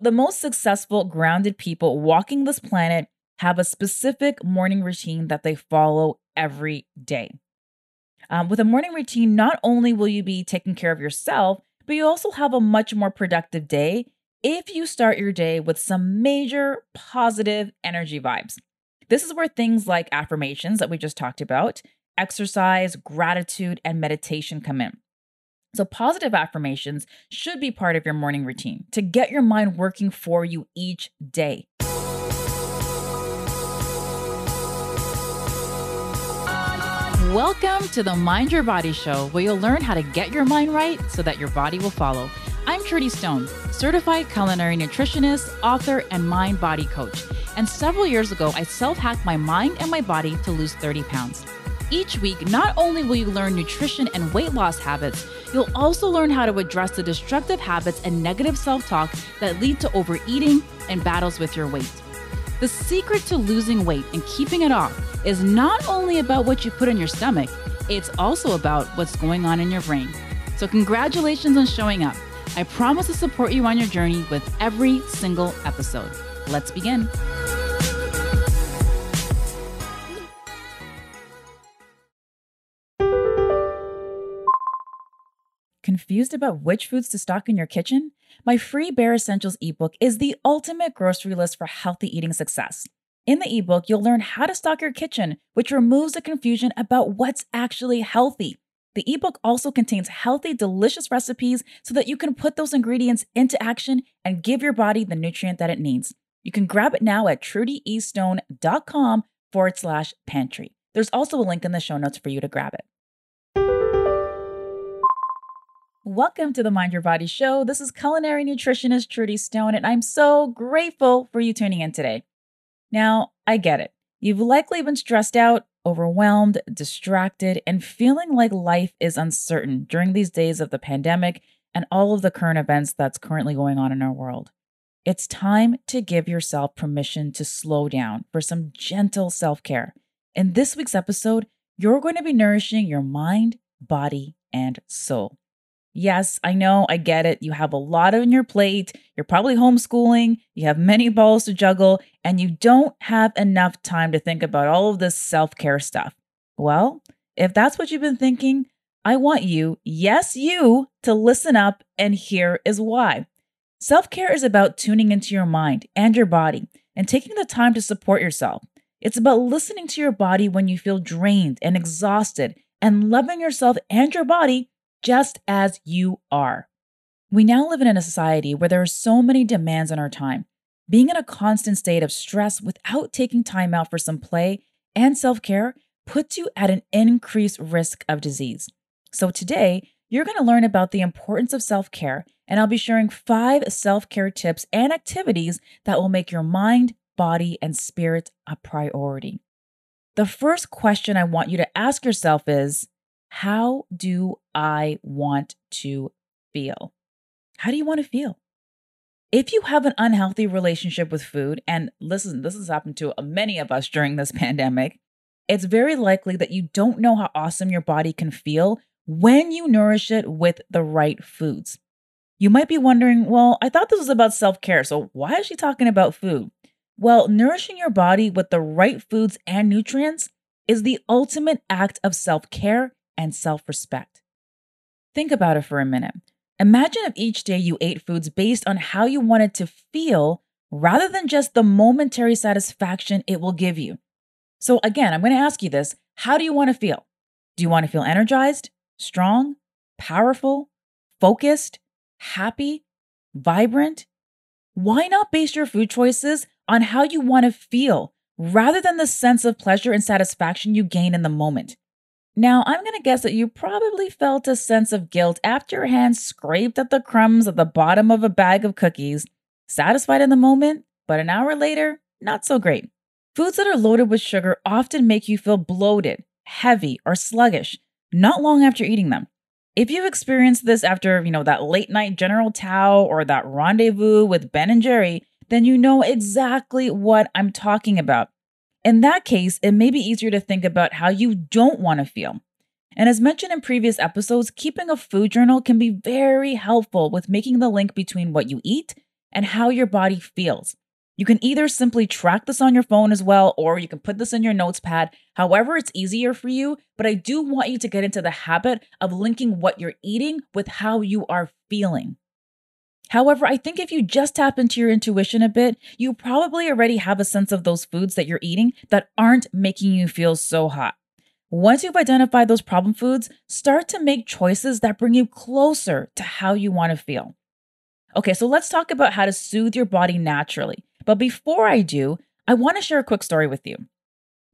The most successful, grounded people walking this planet have a specific morning routine that they follow every day. Um, with a morning routine, not only will you be taking care of yourself, but you also have a much more productive day if you start your day with some major positive energy vibes. This is where things like affirmations that we just talked about, exercise, gratitude, and meditation come in. So, positive affirmations should be part of your morning routine to get your mind working for you each day. Welcome to the Mind Your Body Show, where you'll learn how to get your mind right so that your body will follow. I'm Trudy Stone, certified culinary nutritionist, author, and mind body coach. And several years ago, I self hacked my mind and my body to lose 30 pounds. Each week, not only will you learn nutrition and weight loss habits, you'll also learn how to address the destructive habits and negative self talk that lead to overeating and battles with your weight. The secret to losing weight and keeping it off is not only about what you put in your stomach, it's also about what's going on in your brain. So, congratulations on showing up. I promise to support you on your journey with every single episode. Let's begin. Confused about which foods to stock in your kitchen? My free Bare Essentials ebook is the ultimate grocery list for healthy eating success. In the ebook, you'll learn how to stock your kitchen, which removes the confusion about what's actually healthy. The ebook also contains healthy, delicious recipes so that you can put those ingredients into action and give your body the nutrient that it needs. You can grab it now at trudyestone.com forward slash pantry. There's also a link in the show notes for you to grab it. Welcome to the Mind Your Body Show. This is culinary nutritionist Trudy Stone, and I'm so grateful for you tuning in today. Now, I get it. You've likely been stressed out, overwhelmed, distracted, and feeling like life is uncertain during these days of the pandemic and all of the current events that's currently going on in our world. It's time to give yourself permission to slow down for some gentle self care. In this week's episode, you're going to be nourishing your mind, body, and soul. Yes, I know, I get it. You have a lot on your plate. You're probably homeschooling, you have many balls to juggle, and you don't have enough time to think about all of this self care stuff. Well, if that's what you've been thinking, I want you, yes, you, to listen up, and here is why. Self care is about tuning into your mind and your body and taking the time to support yourself. It's about listening to your body when you feel drained and exhausted and loving yourself and your body just as you are. We now live in a society where there are so many demands on our time. Being in a constant state of stress without taking time out for some play and self care puts you at an increased risk of disease. So, today, you're going to learn about the importance of self care, and I'll be sharing five self care tips and activities that will make your mind, body, and spirit a priority. The first question I want you to ask yourself is how do I want to feel? How do you want to feel? If you have an unhealthy relationship with food, and listen, this has happened to many of us during this pandemic, it's very likely that you don't know how awesome your body can feel when you nourish it with the right foods. You might be wondering, well, I thought this was about self care, so why is she talking about food? Well, nourishing your body with the right foods and nutrients is the ultimate act of self care and self respect. Think about it for a minute. Imagine if each day you ate foods based on how you wanted to feel rather than just the momentary satisfaction it will give you. So, again, I'm going to ask you this How do you want to feel? Do you want to feel energized, strong, powerful, focused, happy, vibrant? Why not base your food choices on how you want to feel rather than the sense of pleasure and satisfaction you gain in the moment? Now, I'm going to guess that you probably felt a sense of guilt after your hands scraped at the crumbs at the bottom of a bag of cookies, satisfied in the moment, but an hour later, not so great. Foods that are loaded with sugar often make you feel bloated, heavy, or sluggish not long after eating them. If you've experienced this after, you know, that late night General Tao or that rendezvous with Ben and Jerry, then you know exactly what I'm talking about. In that case, it may be easier to think about how you don't want to feel. And as mentioned in previous episodes, keeping a food journal can be very helpful with making the link between what you eat and how your body feels. You can either simply track this on your phone as well, or you can put this in your notes pad, however, it's easier for you. But I do want you to get into the habit of linking what you're eating with how you are feeling. However, I think if you just tap into your intuition a bit, you probably already have a sense of those foods that you're eating that aren't making you feel so hot. Once you've identified those problem foods, start to make choices that bring you closer to how you want to feel. Okay, so let's talk about how to soothe your body naturally. But before I do, I want to share a quick story with you.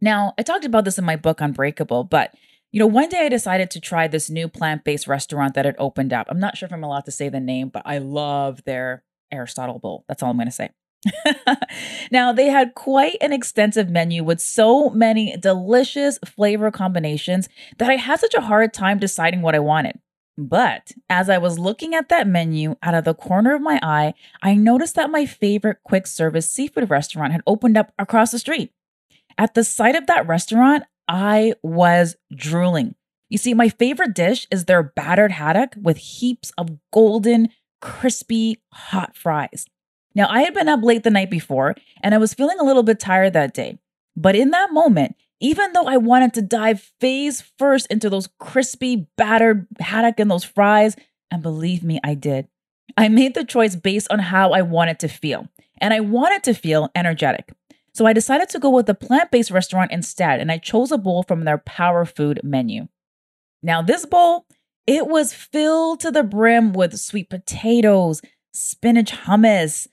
Now, I talked about this in my book Unbreakable, but you know, one day I decided to try this new plant-based restaurant that had opened up. I'm not sure if I'm allowed to say the name, but I love their Aristotle bowl. That's all I'm going to say. now, they had quite an extensive menu with so many delicious flavor combinations that I had such a hard time deciding what I wanted. But as I was looking at that menu out of the corner of my eye, I noticed that my favorite quick service seafood restaurant had opened up across the street. At the sight of that restaurant, I was drooling. You see, my favorite dish is their battered haddock with heaps of golden, crispy, hot fries. Now, I had been up late the night before and I was feeling a little bit tired that day. But in that moment, even though I wanted to dive face first into those crispy, battered haddock and those fries, and believe me, I did. I made the choice based on how I wanted to feel, and I wanted to feel energetic. So I decided to go with a plant based restaurant instead, and I chose a bowl from their power food menu. Now, this bowl, it was filled to the brim with sweet potatoes, spinach hummus,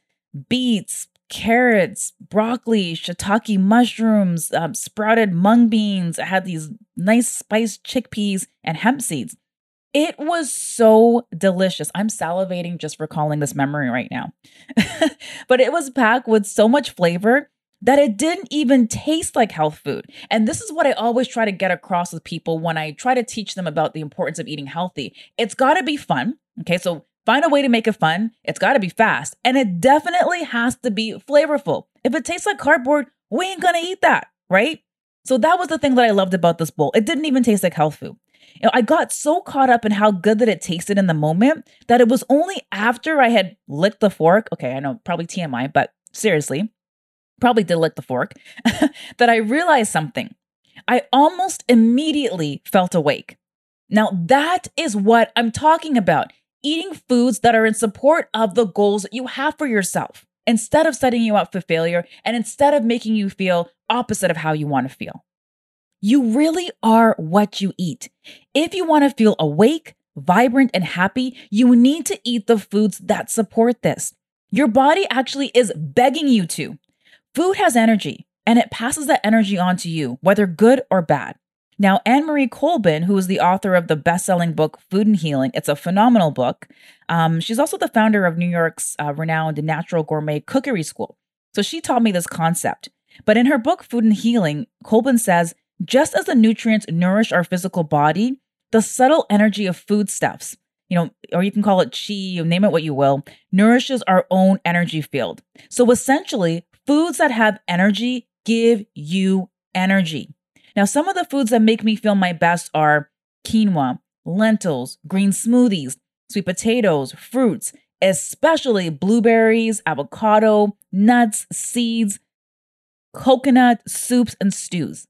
beets, carrots, broccoli, shiitake mushrooms, um, sprouted mung beans. I had these nice spiced chickpeas and hemp seeds. It was so delicious. I'm salivating just recalling this memory right now. but it was packed with so much flavor that it didn't even taste like health food. And this is what I always try to get across with people when I try to teach them about the importance of eating healthy. It's got to be fun. Okay, so Find a way to make it fun. It's got to be fast. And it definitely has to be flavorful. If it tastes like cardboard, we ain't to eat that, right? So that was the thing that I loved about this bowl. It didn't even taste like health food. You know, I got so caught up in how good that it tasted in the moment that it was only after I had licked the fork. Okay, I know, probably TMI, but seriously, probably did lick the fork, that I realized something. I almost immediately felt awake. Now, that is what I'm talking about eating foods that are in support of the goals that you have for yourself instead of setting you up for failure and instead of making you feel opposite of how you want to feel. You really are what you eat. If you want to feel awake, vibrant, and happy, you need to eat the foods that support this. Your body actually is begging you to. Food has energy and it passes that energy on to you, whether good or bad. Now, Annemarie Colbin, who is the author of the best selling book Food and Healing, it's a phenomenal book. Um, she's also the founder of New York's uh, renowned natural gourmet cookery school. So she taught me this concept. But in her book, Food and Healing, Colbin says just as the nutrients nourish our physical body, the subtle energy of foodstuffs, you know, or you can call it chi, you name it what you will, nourishes our own energy field. So essentially, foods that have energy give you energy. Now, some of the foods that make me feel my best are quinoa, lentils, green smoothies, sweet potatoes, fruits, especially blueberries, avocado, nuts, seeds, coconut, soups, and stews.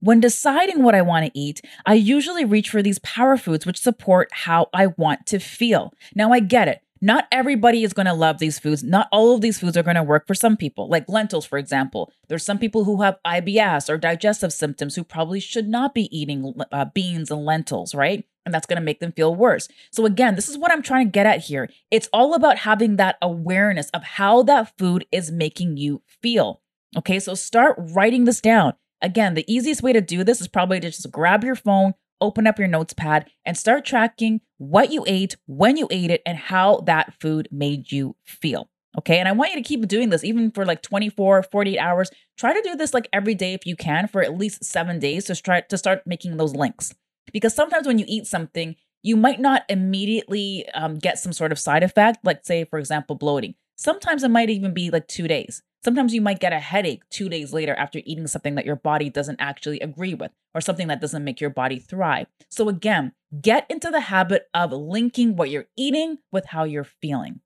When deciding what I want to eat, I usually reach for these power foods which support how I want to feel. Now, I get it. Not everybody is going to love these foods. Not all of these foods are going to work for some people, like lentils, for example. There's some people who have IBS or digestive symptoms who probably should not be eating uh, beans and lentils, right? And that's going to make them feel worse. So, again, this is what I'm trying to get at here. It's all about having that awareness of how that food is making you feel. Okay, so start writing this down. Again, the easiest way to do this is probably to just grab your phone, open up your notepad and start tracking what you ate, when you ate it, and how that food made you feel. Okay. And I want you to keep doing this even for like 24, 48 hours. Try to do this like every day if you can for at least seven days to try to start making those links. Because sometimes when you eat something, you might not immediately um, get some sort of side effect, like, say, for example, bloating. Sometimes it might even be like two days. Sometimes you might get a headache two days later after eating something that your body doesn't actually agree with or something that doesn't make your body thrive. So, again, get into the habit of linking what you're eating with how you're feeling.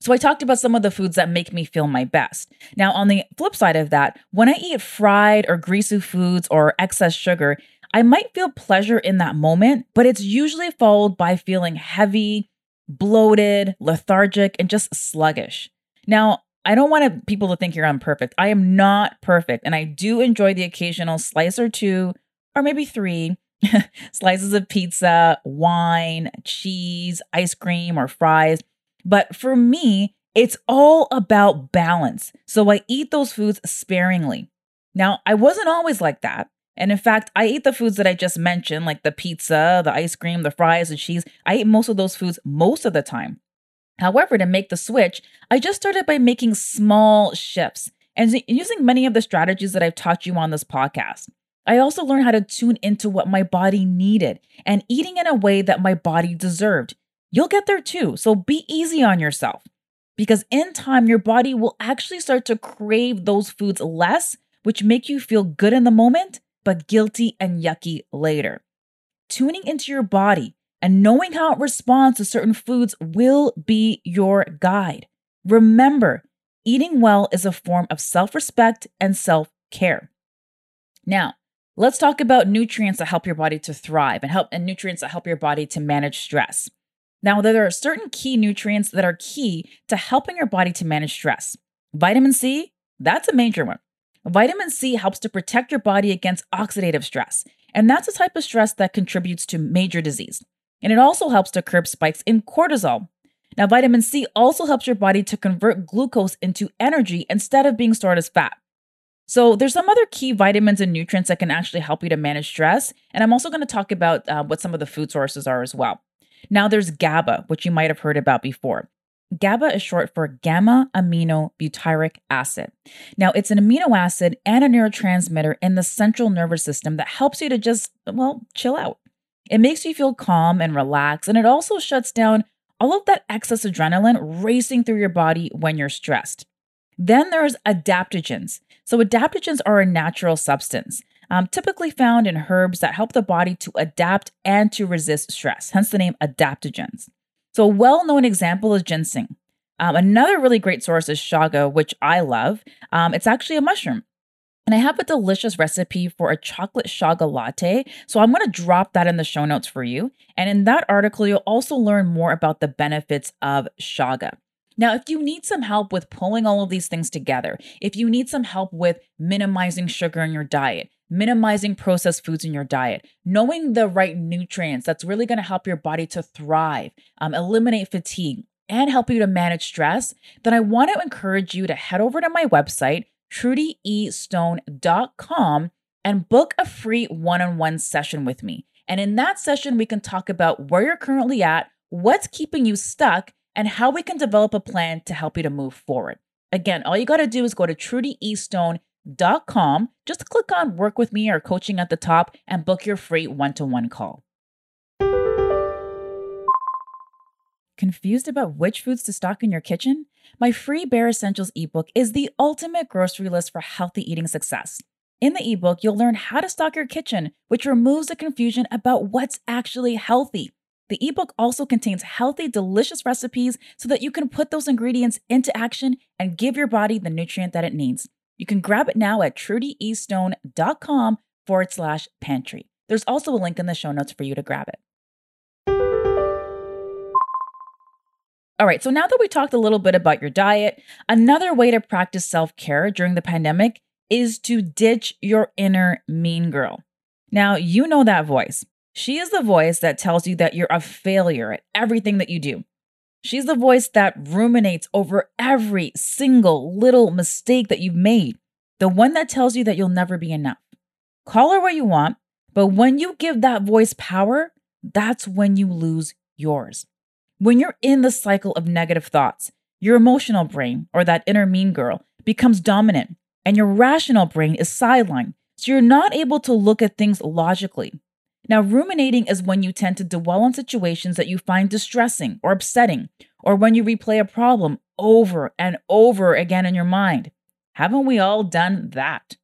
So I talked about some of the foods that make me feel my best. Now, on the flip side of that, when I eat fried or greasy foods or excess sugar, I might feel pleasure in that moment, but it's usually followed by feeling heavy, bloated, lethargic, and just sluggish. Now, I don't want people to think you're imperfect. I am not perfect, and I do enjoy the occasional slice or two, or maybe three slices of pizza, wine, cheese, ice cream, or fries. But for me, it's all about balance. So I eat those foods sparingly. Now, I wasn't always like that. And in fact, I ate the foods that I just mentioned, like the pizza, the ice cream, the fries, the cheese. I ate most of those foods most of the time. However, to make the switch, I just started by making small shifts and using many of the strategies that I've taught you on this podcast. I also learned how to tune into what my body needed and eating in a way that my body deserved. You'll get there too, so be easy on yourself. Because in time, your body will actually start to crave those foods less, which make you feel good in the moment, but guilty and yucky later. Tuning into your body and knowing how it responds to certain foods will be your guide. Remember, eating well is a form of self respect and self care. Now, let's talk about nutrients that help your body to thrive and help and nutrients that help your body to manage stress. Now, there are certain key nutrients that are key to helping your body to manage stress. Vitamin C, that's a major one. Vitamin C helps to protect your body against oxidative stress, and that's a type of stress that contributes to major disease. And it also helps to curb spikes in cortisol. Now, vitamin C also helps your body to convert glucose into energy instead of being stored as fat. So, there's some other key vitamins and nutrients that can actually help you to manage stress. And I'm also going to talk about uh, what some of the food sources are as well. Now, there's GABA, which you might have heard about before. GABA is short for gamma amino butyric acid. Now, it's an amino acid and a neurotransmitter in the central nervous system that helps you to just, well, chill out. It makes you feel calm and relaxed, and it also shuts down all of that excess adrenaline racing through your body when you're stressed. Then there's adaptogens. So, adaptogens are a natural substance, um, typically found in herbs that help the body to adapt and to resist stress, hence the name adaptogens. So, a well known example is ginseng. Um, another really great source is chaga, which I love. Um, it's actually a mushroom. And I have a delicious recipe for a chocolate chaga latte. So I'm going to drop that in the show notes for you. And in that article, you'll also learn more about the benefits of chaga. Now, if you need some help with pulling all of these things together, if you need some help with minimizing sugar in your diet, minimizing processed foods in your diet, knowing the right nutrients that's really to help your body to thrive, um, eliminate fatigue, and help you to manage stress, then I want to encourage you to head over to my website, trudyestone.com, and book a free one on one session with me. And in that session, we can talk about where you're currently at, what's keeping you stuck, and how we can develop a plan to help you to move forward. Again, all you got to do is go to trudyestone.com. Just click on Work with Me or Coaching at the top and book your free one to one call. Confused about which foods to stock in your kitchen? My free Bare Essentials ebook is the ultimate grocery list for healthy eating success. In the ebook, you'll learn how to stock your kitchen, which removes the confusion about what's actually healthy. The ebook also contains healthy, delicious recipes so that you can put those ingredients into action and give your body the nutrient that it needs. You can grab it now at trudyestone.com forward slash pantry. There's also a link in the show notes for you to grab it. All right, so now that we talked a little bit about your diet, another way to practice self care during the pandemic is to ditch your inner mean girl. Now, you know that voice. She is the voice that tells you that you're a failure at everything that you do. She's the voice that ruminates over every single little mistake that you've made, the one that tells you that you'll never be enough. Call her what you want, but when you give that voice power, that's when you lose yours. When you're in the cycle of negative thoughts, your emotional brain, or that inner mean girl, becomes dominant, and your rational brain is sidelined. So you're not able to look at things logically. Now, ruminating is when you tend to dwell on situations that you find distressing or upsetting, or when you replay a problem over and over again in your mind. Haven't we all done that?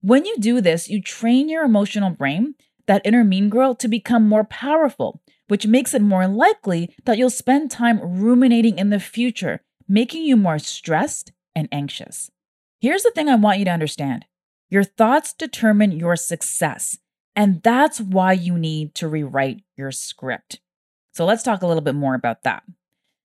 When you do this, you train your emotional brain, that inner mean girl, to become more powerful, which makes it more likely that you'll spend time ruminating in the future, making you more stressed and anxious. Here's the thing I want you to understand your thoughts determine your success, and that's why you need to rewrite your script. So let's talk a little bit more about that.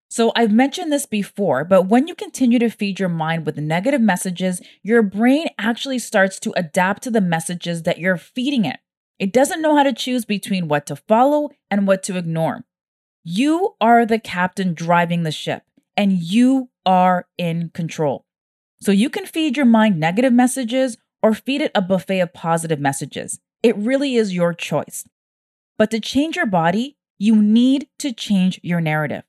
So, I've mentioned this before, but when you continue to feed your mind with negative messages, your brain actually starts to adapt to the messages that you're feeding it. It doesn't know how to choose between what to follow and what to ignore. You are the captain driving the ship, and you are in control. So, you can feed your mind negative messages or feed it a buffet of positive messages. It really is your choice. But to change your body, you need to change your narrative.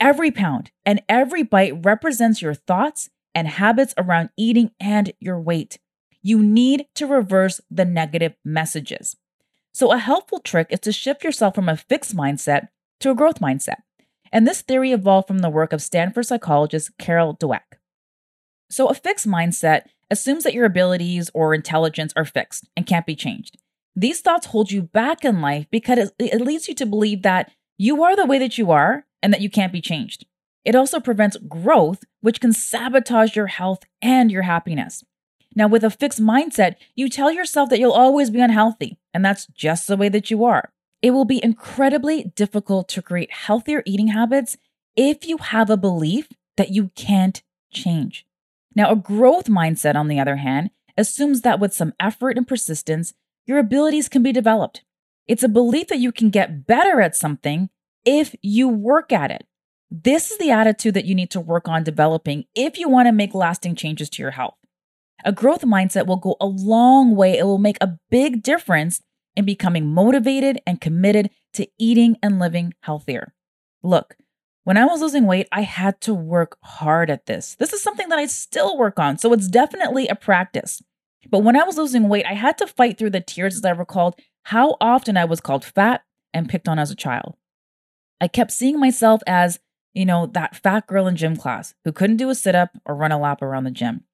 Every pound and every bite represents your thoughts and habits around eating and your weight. You need to reverse the negative messages. So, a helpful trick is to shift yourself from a fixed mindset to a growth mindset. And this theory evolved from the work of Stanford psychologist Carol Dweck. So, a fixed mindset assumes that your abilities or intelligence are fixed and can't be changed. These thoughts hold you back in life because it leads you to believe that you are the way that you are and that you can't be changed. It also prevents growth, which can sabotage your health and your happiness. Now, with a fixed mindset, you tell yourself that you'll always be unhealthy, and that's just the way that you are. It will be incredibly difficult to create healthier eating habits if you have a belief that you can't change. Now, a growth mindset, on the other hand, assumes that with some effort and persistence, your abilities can be developed. It's a belief that you can get better at something if you work at it. This is the attitude that you need to work on developing if you want to make lasting changes to your health. A growth mindset will go a long way. It will make a big difference in becoming motivated and committed to eating and living healthier. Look, when I was losing weight, I had to work hard at this. This is something that I still work on, so it's definitely a practice. But when I was losing weight, I had to fight through the tears as I recalled how often I was called fat and picked on as a child. I kept seeing myself as, you know, that fat girl in gym class who couldn't do a sit up or run a lap around the gym.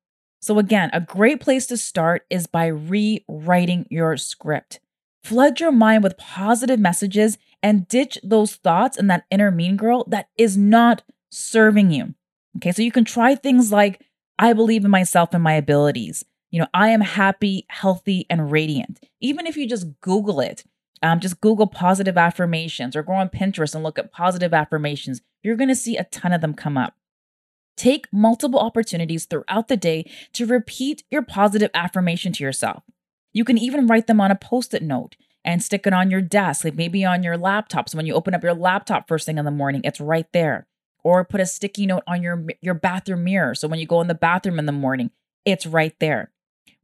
So, again, a great place to start is by rewriting your script. Flood your mind with positive messages and ditch those thoughts and that inner mean girl that is not serving you. Okay, so you can try things like, I believe in myself and my abilities. You know, I am happy, healthy, and radiant. Even if you just Google it, um, just Google positive affirmations or go on Pinterest and look at positive affirmations. You're to see a ton of them come up. Take multiple opportunities throughout the day to repeat your positive affirmation to yourself. You can even write them on a post it note and stick it on your desk, like maybe on your laptop. So when you open up your laptop first thing in the morning, it's right there. Or put a sticky note on your, your bathroom mirror. So when you go in the bathroom in the morning, it's right there.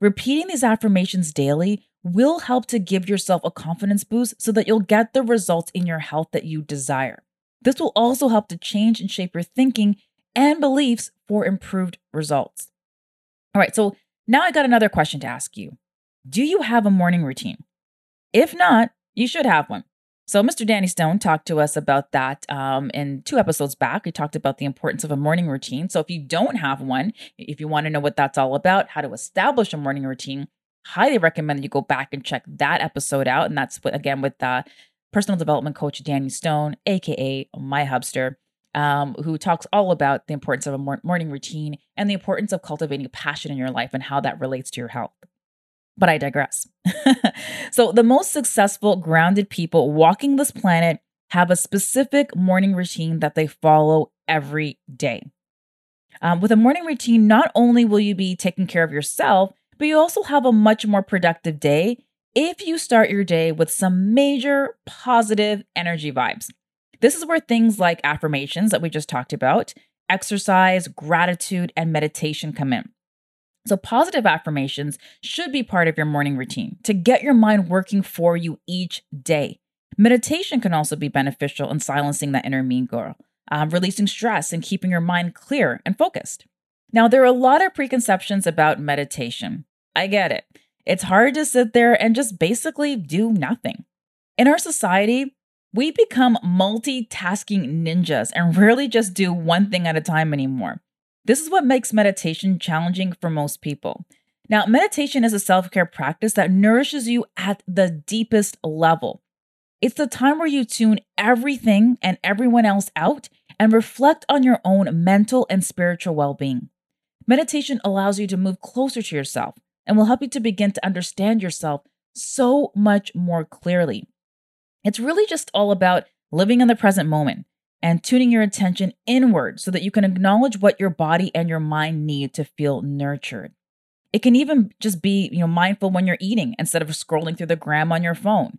Repeating these affirmations daily will help to give yourself a confidence boost so that you'll get the results in your health that you desire. This will also help to change and shape your thinking and beliefs for improved results. All right, so now I got another question to ask you Do you have a morning routine? If not, you should have one. So, Mr. Danny Stone talked to us about that um, in two episodes back. We talked about the importance of a morning routine. So, if you don't have one, if you want to know what that's all about, how to establish a morning routine, highly recommend that you go back and check that episode out. And that's what, again with uh, personal development coach Danny Stone, aka My Hubster, um, who talks all about the importance of a morning routine and the importance of cultivating passion in your life and how that relates to your health. But I digress. so, the most successful, grounded people walking this planet have a specific morning routine that they follow every day. Um, with a morning routine, not only will you be taking care of yourself, but you also have a much more productive day if you start your day with some major positive energy vibes. This is where things like affirmations that we just talked about, exercise, gratitude, and meditation come in. So, positive affirmations should be part of your morning routine to get your mind working for you each day. Meditation can also be beneficial in silencing that inner mean girl, um, releasing stress, and keeping your mind clear and focused. Now, there are a lot of preconceptions about meditation. I get it. It's hard to sit there and just basically do nothing. In our society, we become multitasking ninjas and rarely just do one thing at a time anymore. This is what makes meditation challenging for most people. Now, meditation is a self care practice that nourishes you at the deepest level. It's the time where you tune everything and everyone else out and reflect on your own mental and spiritual well being. Meditation allows you to move closer to yourself and will help you to begin to understand yourself so much more clearly. It's really just all about living in the present moment and tuning your attention inward so that you can acknowledge what your body and your mind need to feel nurtured. It can even just be, you know, mindful when you're eating instead of scrolling through the gram on your phone.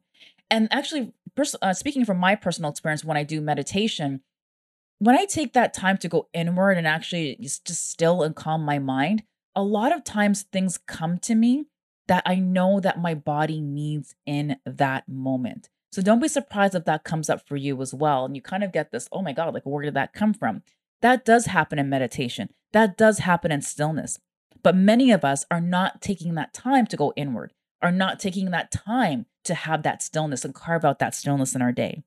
And actually, pers- uh, speaking from my personal experience, when I do meditation, when I take that time to go inward and actually just, just still and calm my mind, a lot of times things come to me that I know that my body needs in that moment. So don't be surprised if that comes up for you as well. And you kind of get this, oh my God, like where did that come from? That does happen in meditation. That does happen in stillness. But many of us are not taking that time to go inward, are not taking that time to have that stillness and carve out that stillness in our day.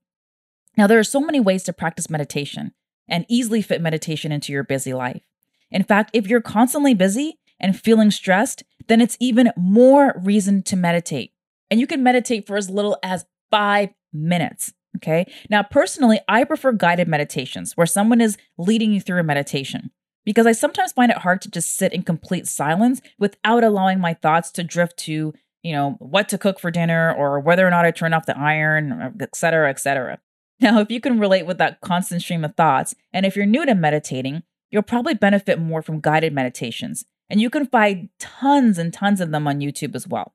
Now, there are so many ways to practice meditation and easily fit meditation into your busy life. In fact, if you're constantly busy and feeling stressed, then it's even more reason to meditate. And you can meditate for as little as five minutes. Okay. Now, personally, I prefer guided meditations where someone is leading you through a meditation because I sometimes find it hard to just sit in complete silence without allowing my thoughts to drift to, you know, what to cook for dinner or whether or not I turn off the iron, et cetera, et cetera. Now, if you can relate with that constant stream of thoughts, and if you're new to meditating, you'll probably benefit more from guided meditations. And you can find tons and tons of them on YouTube as well.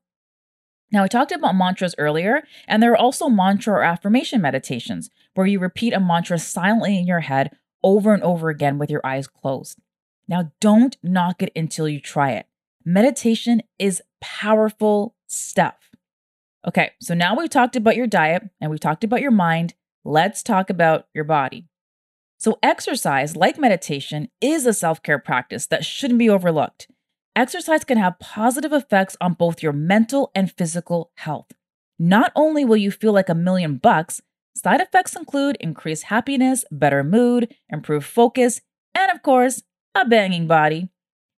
Now, I talked about mantras earlier, and there are also mantra or affirmation meditations where you repeat a mantra silently in your head over and over again with your eyes closed. Now, don't knock it until you try it. Meditation is powerful stuff. Okay, so now we've talked about your diet and we've talked about your mind. Let's talk about your body. So, exercise, like meditation, is a self care practice that shouldn't be overlooked. Exercise can have positive effects on both your mental and physical health. Not only will you feel like a million bucks, side effects include increased happiness, better mood, improved focus, and of course, a banging body.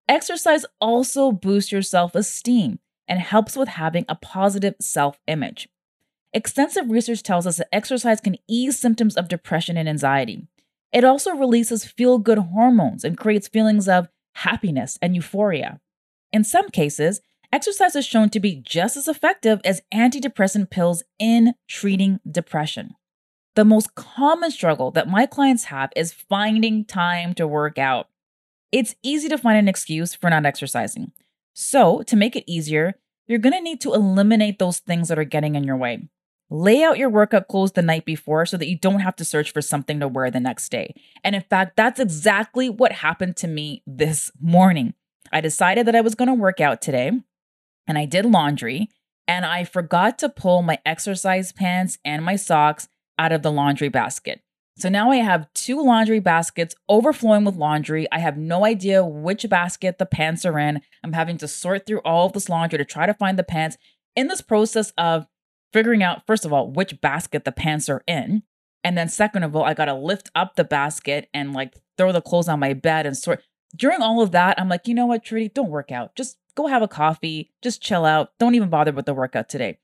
Exercise also boosts your self esteem and helps with having a positive self image. Extensive research tells us that exercise can ease symptoms of depression and anxiety. It also releases feel good hormones and creates feelings of happiness, and euphoria. In some cases, exercise is shown to be just as effective as antidepressant pills in treating depression. The most common struggle that my clients have is finding time to work out. It's easy to find an excuse for not exercising. So, to make it easier, you're to need to eliminate those things that are getting in your way. Lay out your workout clothes the night before so that you don't have to search for something to wear the next day. And in fact, that's exactly what happened to me this morning. I decided that I was going to work out today and I did laundry and I forgot to pull my exercise pants and my socks out of the laundry basket. So now I have two laundry baskets overflowing with laundry. I have no idea which basket the pants are in. I'm having to sort through all of this laundry to try to find the pants. In this process of figuring out, first of all, which basket the pants are in. And then, second of all, I got to lift up the basket and like throw the clothes on my bed and sort. During all of that, I'm like, you know what, Trudy, don't work out. Just go have a coffee, just chill out. Don't even bother with the workout today.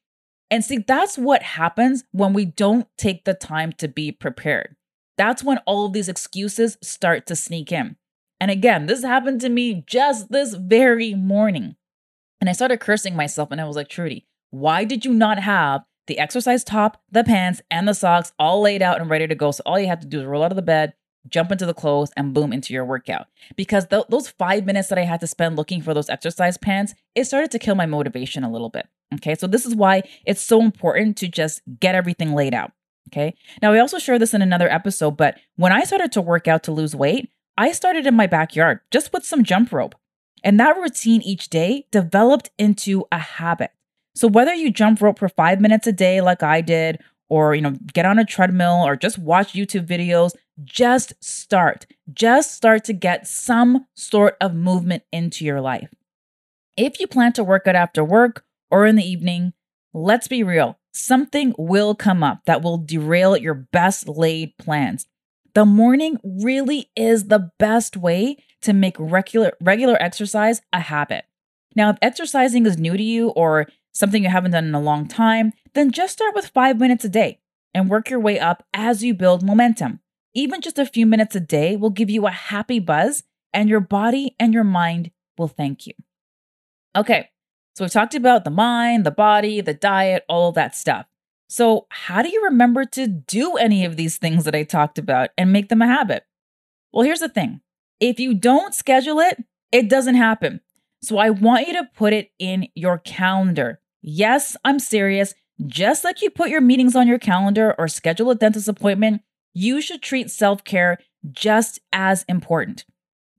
And see, that's what happens when we don't take the time to be prepared. That's when all of these excuses start to sneak in. And again, this happened to me just this very morning. And I started cursing myself and I was like, Trudy, why did you not have the exercise top, the pants, and the socks all laid out and ready to go? So all you have to do is roll out of the bed, jump into the clothes, and boom, into your workout. Because th- those five minutes that I had to spend looking for those exercise pants, it started to kill my motivation a little bit. Okay, so this is why it's so important to just get everything laid out. Okay, now we also share this in another episode, but when I started to work out to lose weight, I started in my backyard just with some jump rope. And that routine each day developed into a habit. So whether you jump rope for 5 minutes a day like I did or you know get on a treadmill or just watch YouTube videos, just start. Just start to get some sort of movement into your life. If you plan to work out after work or in the evening, let's be real, something will come up that will derail your best laid plans. The morning really is the best way to make regular regular exercise a habit. Now, if exercising is new to you or something you haven't done in a long time, then just start with five minutes a day and work your way up as you build momentum. even just a few minutes a day will give you a happy buzz, and your body and your mind will thank you. Okay, so we've talked about the mind, the body, the diet, all of that stuff. So, how do you remember to do any of these things that I talked about and make them a habit? Well, here's the thing if you don't schedule it, it doesn't happen. So, I want you to put it in your calendar. Yes, I'm serious. Just like you put your meetings on your calendar or schedule a dentist appointment, you should treat self care just as important.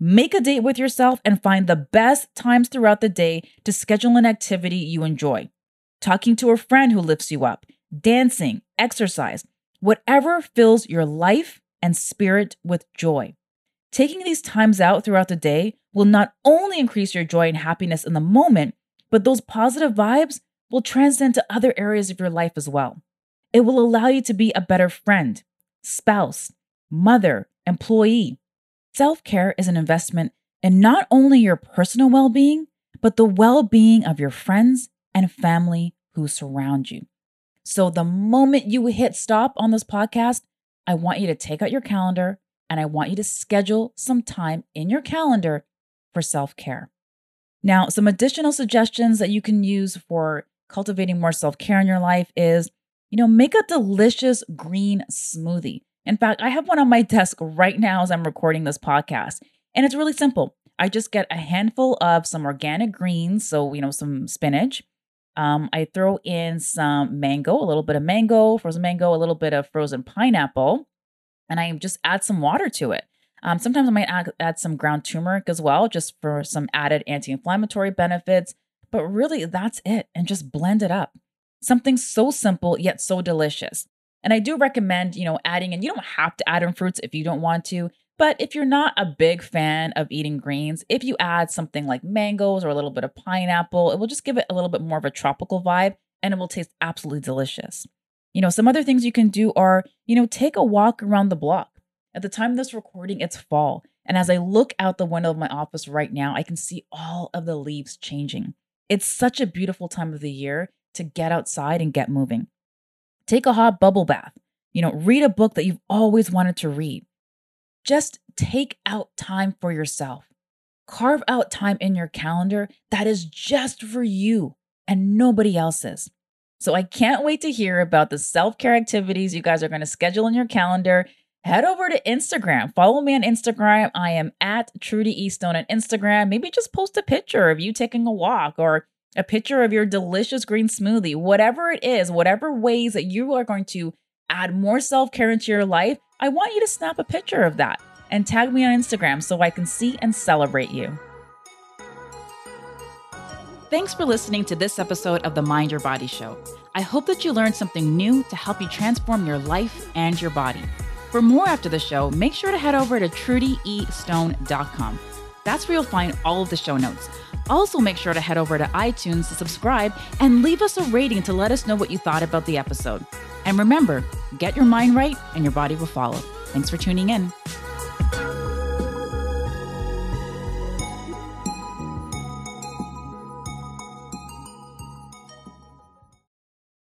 Make a date with yourself and find the best times throughout the day to schedule an activity you enjoy. Talking to a friend who lifts you up, dancing, exercise, whatever fills your life and spirit with joy. Taking these times out throughout the day will not only increase your joy and happiness in the moment, but those positive vibes will transcend to other areas of your life as well. It will allow you to be a better friend, spouse, mother, employee, Self care is an investment in not only your personal well being, but the well being of your friends and family who surround you. So, the moment you hit stop on this podcast, I want you to take out your calendar and I want you to schedule some time in your calendar for self care. Now, some additional suggestions that you can use for cultivating more self care in your life is, you know, make a delicious green smoothie. In fact, I have one on my desk right now as I'm recording this podcast, and it's really simple. I just get a handful of some organic greens, so, you know, some spinach. Um, I throw in some mango, a little bit of mango, frozen mango, a little bit of frozen pineapple, and I just add some water to it. Um, sometimes I might add, add some ground turmeric as well, just for some added anti inflammatory benefits. But really, that's it, and just blend it up. Something so simple yet so delicious. And I do recommend, you know, adding in, you don't have to add in fruits if you don't want to. But if you're not a big fan of eating greens, if you add something like mangoes or a little bit of pineapple, it will just give it a little bit more of a tropical vibe and it will taste absolutely delicious. You know, some other things you can do are, you know, take a walk around the block. At the time of this recording, it's fall. And as I look out the window of my office right now, I can see all of the leaves changing. It's such a beautiful time of the year to get outside and get moving. Take a hot bubble bath. You know, read a book that you've always wanted to read. Just take out time for yourself. Carve out time in your calendar that is just for you and nobody else's. So I can't wait to hear about the self care activities you guys are going to schedule in your calendar. Head over to Instagram. Follow me on Instagram. I am at trudyestone on Instagram. Maybe just post a picture of you taking a walk or a picture of your delicious green smoothie, whatever it is, whatever ways that you are going to add more self care into your life, I want you to snap a picture of that and tag me on Instagram so I can see and celebrate you. Thanks for listening to this episode of the Mind Your Body Show. I hope that you learned something new to help you transform your life and your body. For more after the show, make sure to head over to trudyestone.com. That's where you'll find all of the show notes. Also, make sure to head over to iTunes to subscribe and leave us a rating to let us know what you thought about the episode. And remember, get your mind right and your body will follow. Thanks for tuning in.